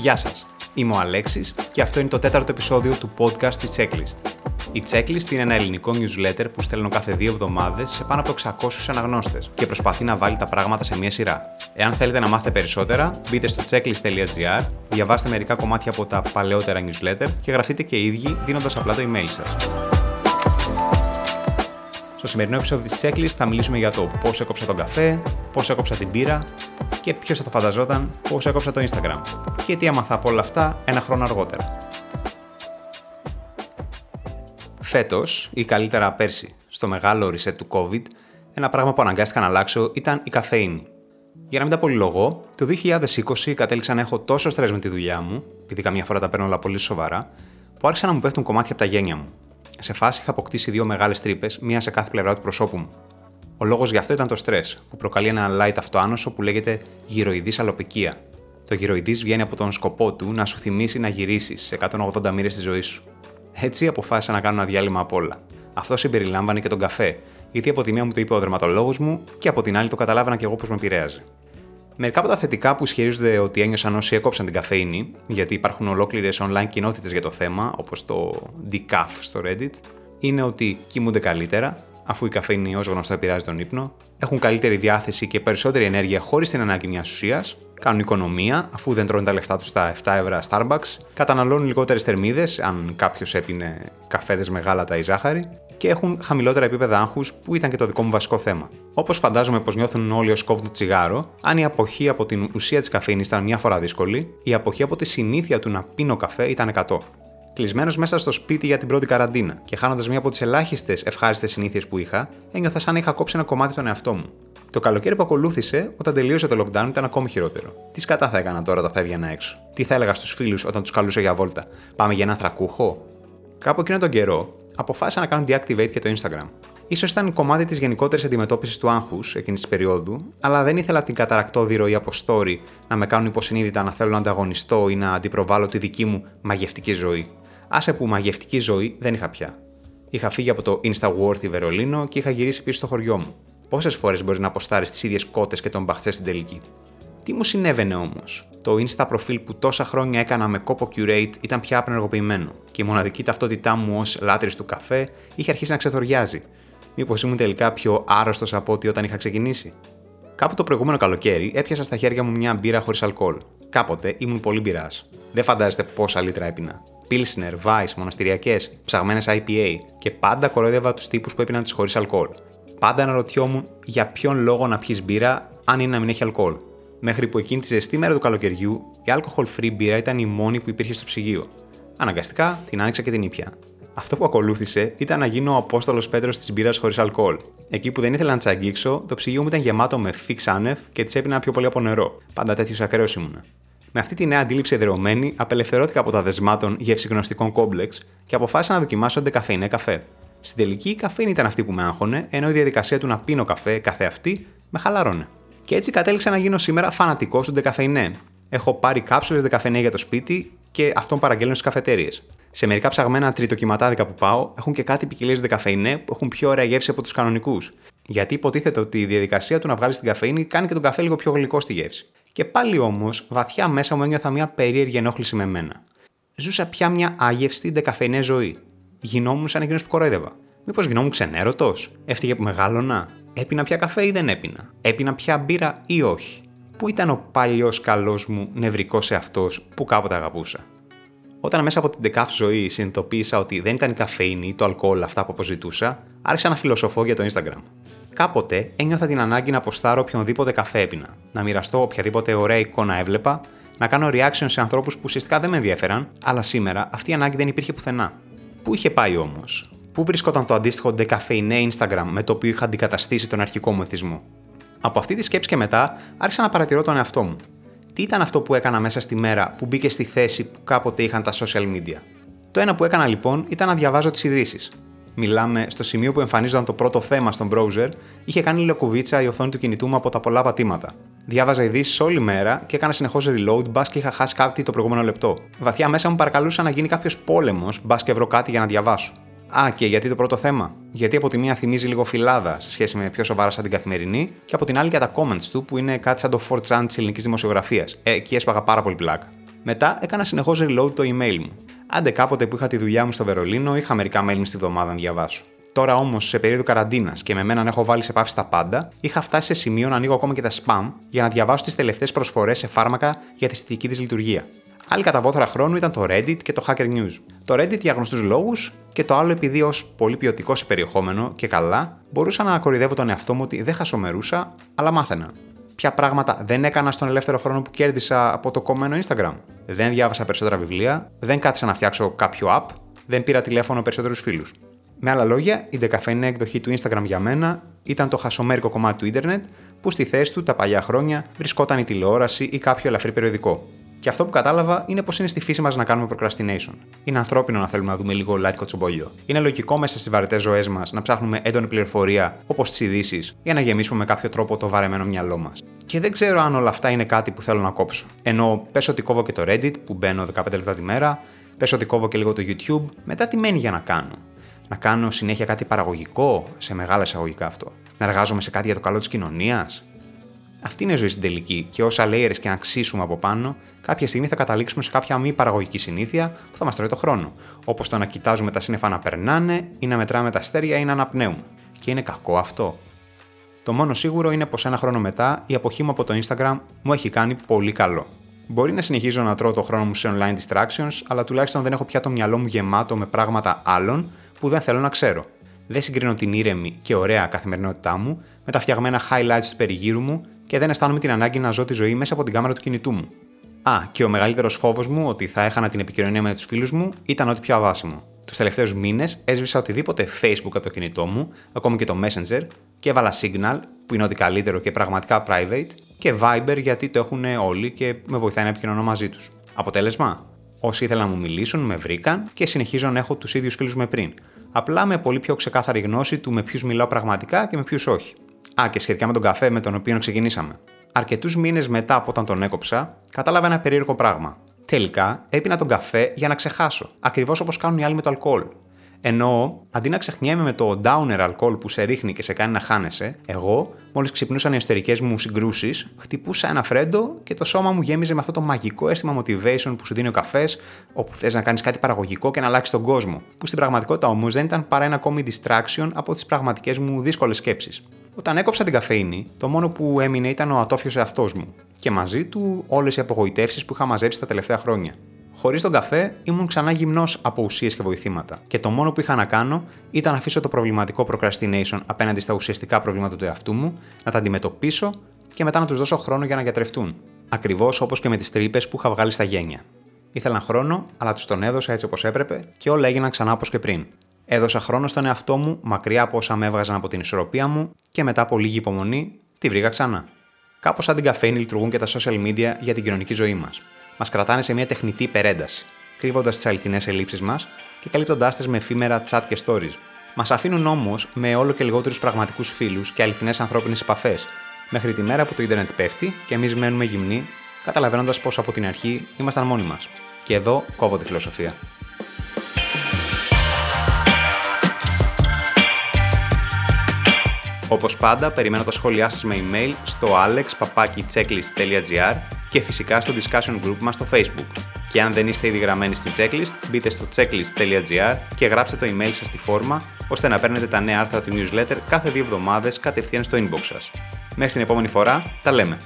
Γεια σας, είμαι ο Αλέξης και αυτό είναι το τέταρτο επεισόδιο του podcast της Checklist. Η Checklist είναι ένα ελληνικό newsletter που στέλνω κάθε δύο εβδομάδες σε πάνω από 600 αναγνώστες και προσπαθεί να βάλει τα πράγματα σε μία σειρά. Εάν θέλετε να μάθετε περισσότερα, μπείτε στο checklist.gr, διαβάστε μερικά κομμάτια από τα παλαιότερα newsletter και γραφτείτε και οι ίδιοι δίνοντας απλά το email σας. Στο σημερινό επεισόδιο της Checklist θα μιλήσουμε για το πώς έκοψα τον καφέ, πώς έκοψα την πύρα και ποιος θα το φανταζόταν πώς έκοψα το Instagram. Και τι άμαθα από όλα αυτά ένα χρόνο αργότερα. Φέτος, ή καλύτερα πέρσι, στο μεγάλο reset του COVID, ένα πράγμα που αναγκάστηκα να αλλάξω ήταν η καφέινη. Για να μην τα πολυλογώ, το 2020 κατέληξα να έχω τόσο στρε με τη δουλειά μου, επειδή καμιά φορά τα παίρνω όλα πολύ σοβαρά, που άρχισαν να μου πέφτουν κομμάτια από τα γένια μου. Σε φάση είχα αποκτήσει δύο μεγάλες τρύπες, μία σε κάθε πλευρά του προσώπου μου. Ο λόγος γι' αυτό ήταν το στρες, που προκαλεί ένα light αυτοάνωσο που λέγεται γυροειδής αλοπικία. Το γυροειδής βγαίνει από τον σκοπό του να σου θυμίσει να γυρίσεις σε 180 μοίρες της ζωής σου. Έτσι αποφάσισα να κάνω ένα διάλειμμα απ' όλα. Αυτό συμπεριλάμβανε και τον καφέ, γιατί από τη μία μου το είπε ο δερματολόγος μου και από την άλλη το καταλάβαινα και εγώ πώ με επηρέαζε. Μερικά από τα θετικά που ισχυρίζονται ότι ένιωσαν όσοι έκοψαν την καφέινη, γιατί υπάρχουν ολόκληρες online κοινότητες για το θέμα, όπως το Decaf στο Reddit, είναι ότι κοιμούνται καλύτερα, αφού η καφέινη ως γνωστό επηρεάζει τον ύπνο, έχουν καλύτερη διάθεση και περισσότερη ενέργεια χωρίς την ανάγκη μιας ουσίας, κάνουν οικονομία αφού δεν τρώνε τα λεφτά τους στα 7 ευρώ Starbucks, καταναλώνουν λιγότερες θερμίδες αν κάποιος έπινε καφέδες με γάλατα ή ζάχαρη και έχουν χαμηλότερα επίπεδα άγχους που ήταν και το δικό μου βασικό θέμα. Όπως φαντάζομαι πως νιώθουν όλοι ως κόβουν το τσιγάρο, αν η αποχή από την ουσία της καφέινης ήταν μια φορά δύσκολη, η αποχή από τη συνήθεια του να πίνω καφέ ήταν 100 κλεισμένος μέσα στο σπίτι για την πρώτη καραντίνα και χάνοντας μία από τις ελάχιστες ευχάριστες συνήθειες που είχα, ένιωθα σαν να είχα κόψει ένα κομμάτι τον εαυτό μου. Το καλοκαίρι που ακολούθησε, όταν τελείωσε το lockdown, ήταν ακόμη χειρότερο. Τι σκατά θα έκανα τώρα όταν θα έβγαινα έξω; Τι θα έλεγα στους φίλους όταν τους καλούσα για βόλτα; Πάμε για ένα θρακούχο; Κάπου εκείνο τον καιρό, αποφάσισα να κάνω deactivate και το Instagram. σω ήταν κομμάτι της γενικότερης αντιμετώπισης του άγχους εκείνης της περίοδου, αλλά δεν ήθελα την καταρακτώδη ροή από story να με κάνουν υποσυνείδητα να θέλω να ανταγωνιστώ ή να αντιπροβάλλω τη δική μου μαγευτική ζωή. Άσε που μαγευτική ζωή δεν είχα πια. Είχα φύγει από το Instaworthy Βερολίνο και είχα γυρίσει πίσω στο χωριό μου. Πόσες φορές μπορείς να αποστάρεις τις ίδιες κότες και τον μπαχτσέ στην τελική; Τι μου συνέβαινε όμως; Το Insta προφίλ που τόσα χρόνια έκανα με κόπο curate ήταν πια απενεργοποιημένο και η μοναδική ταυτότητά μου ως λάτρης του καφέ είχε αρχίσει να ξεθοριάζει. Μήπως ήμουν τελικά πιο άρρωστος από ό,τι όταν είχα ξεκινήσει; Κάπου το προηγούμενο καλοκαίρι έπιασα στα χέρια μου μια μπύρα χωρίς αλκοόλ. Κάποτε ήμουν πολύ μπειράς. Δεν φαντάζεστε πόσα λίτρα έπινα. Pilsner, Vice, μοναστηριακές, ψαγμένες IPA και πάντα κορόιδευα τους τύπους που έπιναν τις χωρίς αλκοόλ. Πάντα αναρωτιόμουν για ποιον λόγο να πιεις μπύρα αν είναι να μην έχει αλκοόλ. Μέχρι που εκείνη τη ζεστή μέρα του καλοκαιριού η alcohol free μπύρα ήταν η μόνη που υπήρχε στο ψυγείο. Αναγκαστικά την άνοιξα και την ήπια. Αυτό που ακολούθησε ήταν να γίνω ο Απόστολος Πέτρος της μπύρας χωρίς αλκοόλ. Εκεί που δεν ήθελα να τις αγγίξω, το ψυγείο μου ήταν γεμάτο με Fix Άνευ και τις έπινα πιο πολύ από νερό. Πάντα τέτοιος ακραίος ήμουνα. Με αυτή τη νέα αντίληψη εδραιωμένη, απελευθερώθηκα από τα δεσμάτων γευσιγνωστικών κόμπλεξ και αποφάσισα να δοκιμάσω ντεκαφεϊνέ καφέ. Στην τελική, η καφεΐνη ήταν αυτή που με άγχωνε, ενώ η διαδικασία του να πίνω καφέ καθεαυτή με χαλάρωνε. Και έτσι κατέληξα να γίνω σήμερα φανατικός του ντεκαφεϊνέ. Έχω πάρει κάψουλες ντεκαφεϊνέ για το σπίτι και αυτόν παραγγέλνω στις καφετέριες. Σε μερικά ψαγμένα τριτοκυματάδικα που πάω, έχουν και κάτι ποικιλίες ντεκαφεϊνέ που έχουν πιο ωραία γεύση από τους κανονικούς. Γιατί υποτίθεται ότι η διαδικασία του να βγάλεις την καφέινη κάνει και τον καφέ λίγο πιο γλυκό στη γεύση. Και πάλι όμως, βαθιά μέσα μου ένιωθα μια περίεργη ενόχληση με μένα. Ζούσα πια μια άγευστη δεκαφεϊνέ ζωή. Γινόμουν σαν εκείνος που κορόιδευα. Μήπως γινόμουν ξενέρωτος, έφτυγε που μεγάλωνα, έπινα πια καφέ ή δεν έπινα, έπινα πια μπύρα ή όχι; Πού ήταν ο παλιός καλός μου νευρικός εαυτός που κάποτε αγαπούσα; Όταν μέσα από την δεκάφ ζωή συνειδητοποίησα ότι δεν ήταν η καφέινη ή το αλκοόλ αυτά που αποζητούσα, άρχισα να φιλοσοφώ για το Instagram. Κάποτε ένιωθα την ανάγκη να αποστάρω οποιονδήποτε καφέ έπινα, να μοιραστώ οποιαδήποτε ωραία εικόνα έβλεπα, να κάνω reaction σε ανθρώπους που ουσιαστικά δεν με ενδιαφέραν, αλλά σήμερα αυτή η ανάγκη δεν υπήρχε πουθενά. Πού είχε πάει όμως, Πού βρισκόταν το αντίστοιχο Decafeine Instagram με το οποίο είχα αντικαταστήσει τον αρχικό μου εθισμό; Από αυτή τη σκέψη και μετά άρχισα να παρατηρώ τον εαυτό μου. Τι ήταν αυτό που έκανα μέσα στη μέρα που μπήκε στη θέση που κάποτε είχαν τα social media; Το ένα που έκανα λοιπόν ήταν να διαβάζω τις ειδήσεις μιλάμε στο σημείο που εμφανίζονταν το πρώτο θέμα στον browser, είχε κάνει λεκουβίτσα η οθόνη του κινητού μου από τα πολλά πατήματα. Διάβαζα ειδήσεις όλη μέρα και έκανα συνεχώς reload, μπας και είχα χάσει κάτι το προηγούμενο λεπτό. Βαθιά μέσα μου παρακαλούσα να γίνει κάποιος πόλεμος, μπας και βρω κάτι για να διαβάσω. Α, και γιατί το πρώτο θέμα; Γιατί από τη μία θυμίζει λίγο φυλάδα σε σχέση με πιο σοβαρά σαν την καθημερινή, και από την άλλη για τα comments του που είναι κάτι σαν το 4chan της ελληνικής δημοσιογραφίας. Ε, εκεί έσπαγα πάρα πολύ πλάκα. Μετά έκανα συνεχώς reload το email μου. Άντε κάποτε που είχα τη δουλειά μου στο Βερολίνο, είχα μερικά mail στη βδομάδα να διαβάσω. Τώρα όμως, σε περίοδο καραντίνας και με μένα να έχω βάλει σε επάφη στα πάντα, είχα φτάσει σε σημείο να ανοίγω ακόμα και τα spam για να διαβάσω τις τελευταίες προσφορές σε φάρμακα για τη θετική της λειτουργία. Άλλη καταβόθρα χρόνου ήταν το Reddit και το Hacker News. Το Reddit για γνωστούς λόγους και το άλλο επειδή ως πολύ ποιοτικό σε περιεχόμενο και καλά μπορούσα να κορυδεύω τον εαυτό μου ότι δεν χασομερούσα, αλλά μάθαινα. Ποια πράγματα δεν έκανα στον ελεύθερο χρόνο που κέρδισα από το κομμένο Instagram. Δεν διάβασα περισσότερα βιβλία, δεν κάθισα να φτιάξω κάποιο app, δεν πήρα τηλέφωνο περισσότερους φίλους. Με άλλα λόγια, η δεκαφενή εκδοχή του Instagram για μένα ήταν το χασομέρικο κομμάτι του ίντερνετ που στη θέση του τα παλιά χρόνια βρισκόταν η τηλεόραση ή κάποιο ελαφρύ περιοδικό. Και αυτό που κατάλαβα είναι πως είναι στη φύση μας να κάνουμε procrastination. Είναι ανθρώπινο να θέλουμε να δούμε λίγο light κοτσομπολιό. Είναι λογικό μέσα στις βαρετές ζωές μας να ψάχνουμε έντονη πληροφορία, όπως τις ειδήσει, για να γεμίσουμε με κάποιο τρόπο το βαρεμένο μυαλό μας. Και δεν ξέρω αν όλα αυτά είναι κάτι που θέλω να κόψω. Ενώ πες ότι κόβω και το Reddit που μπαίνω 15 λεπτά τη μέρα, πες ότι κόβω και λίγο το YouTube, μετά τι μένει για να κάνω; Να κάνω συνέχεια κάτι παραγωγικό, σε μεγάλα εισαγωγικά αυτό; Να εργάζομαι σε κάτι για το καλό της κοινωνίας, αυτή είναι η ζωή στην τελική και όσα layers και να ξύσουμε από πάνω, κάποια στιγμή θα καταλήξουμε σε κάποια μη παραγωγική συνήθεια που θα μας τρώει το χρόνο. Όπως το να κοιτάζουμε τα σύννεφα να περνάνε ή να μετράμε τα αστέρια ή να αναπνέουμε. Και είναι κακό αυτό. Το μόνο σίγουρο είναι πως ένα χρόνο μετά η αποχή μου από το Instagram μου έχει κάνει πολύ καλό. Μπορεί να συνεχίζω να τρώω το χρόνο μου σε online distractions, αλλά τουλάχιστον δεν έχω πια το μυαλό μου γεμάτο με πράγματα άλλων που δεν θέλω να ξέρω. Δεν συγκρίνω την ήρεμη και ωραία καθημερινότητά μου με τα φτιαγμένα highlights του περιγύρου μου και δεν αισθάνομαι την ανάγκη να ζω τη ζωή μέσα από την κάμερα του κινητού μου. Α, και ο μεγαλύτερος φόβος μου ότι θα έχανα την επικοινωνία με τους φίλους μου ήταν ό,τι πιο αβάσιμο. Τους τελευταίους μήνες έσβησα οτιδήποτε Facebook από το κινητό μου, ακόμη και το Messenger, και έβαλα Signal, που είναι ό,τι καλύτερο και πραγματικά private, και Viber γιατί το έχουν όλοι και με βοηθάει να επικοινωνώ μαζί τους. Αποτέλεσμα, όσοι ήθελαν να μου μιλήσουν με βρήκαν και συνεχίζω να έχω τους ίδιους φίλους με πριν. Απλά με πολύ πιο ξεκάθαρη γνώση του με ποιους μιλάω πραγματικά και με ποιους όχι. Α, και σχετικά με τον καφέ με τον οποίο ξεκινήσαμε. Αρκετούς μήνες μετά από όταν τον έκοψα, κατάλαβα ένα περίεργο πράγμα. Τελικά έπεινα τον καφέ για να ξεχάσω, ακριβώς όπως κάνουν οι άλλοι με το αλκοόλ. Ενώ αντί να ξεχνιέμαι με το downer αλκοόλ που σε ρίχνει και σε κάνει να χάνεσαι, εγώ, μόλις ξυπνούσαν οι εσωτερικές μου συγκρούσεις, χτυπούσα ένα φρέντο και το σώμα μου γέμιζε με αυτό το μαγικό αίσθημα motivation που σου δίνει ο καφές, όπου θες να κάνεις κάτι παραγωγικό και να αλλάξεις τον κόσμο. Που στην πραγματικότητα όμως δεν ήταν παρά ένα ακόμη distraction από τις πραγματικές μου δύσκολες σκέψεις. Όταν έκοψα την καφέινη, το μόνο που έμεινε ήταν ο ατόφιος εαυτός μου και μαζί του όλες οι απογοητεύσεις που είχα μαζέψει τα τελευταία χρόνια. Χωρίς τον καφέ ήμουν ξανά γυμνός από ουσίες και βοηθήματα, και το μόνο που είχα να κάνω ήταν να αφήσω το προβληματικό procrastination απέναντι στα ουσιαστικά προβλήματα του εαυτού μου, να τα αντιμετωπίσω και μετά να τους δώσω χρόνο για να γιατρευτούν. Ακριβώς όπως και με τις τρύπες που είχα βγάλει στα γένια. Ήθελαν χρόνο, αλλά τους τον έδωσα έτσι όπως έπρεπε και όλα έγιναν ξανά όπως και πριν. Έδωσα χρόνο στον εαυτό μου, μακριά από όσα με έβγαζαν από την ισορροπία μου και μετά από λίγη υπομονή τη βρήκα ξανά. Κάπως σαν την καφέινη λειτουργούν και τα social media για την κοινωνική ζωή μας. Μας κρατάνε σε μια τεχνητή υπερένταση, κρύβοντας τις αληθινές ελλείψεις μας και καλύπτοντάς τις με εφήμερα chat και stories. Μας αφήνουν όμως με όλο και λιγότερους πραγματικούς φίλους και αληθινές ανθρώπινες επαφές, μέχρι τη μέρα που το Ιντερνετ πέφτει και εμείς μένουμε γυμνοί, καταλαβαίνοντας πως από την αρχή ήμασταν μόνοι μας. Και εδώ κόβω τη φιλοσοφία. Όπως πάντα, περιμένω τα σχόλιά σας με email στο alexpapaki.checklist.gr και φυσικά στο discussion group μας στο facebook. Και αν δεν είστε ήδη γραμμένοι στη checklist, μπείτε στο checklist.gr και γράψτε το email σας στη φόρμα, ώστε να παίρνετε τα νέα άρθρα του newsletter κάθε δύο εβδομάδες κατευθείαν στο inbox σας. Μέχρι την επόμενη φορά, τα λέμε!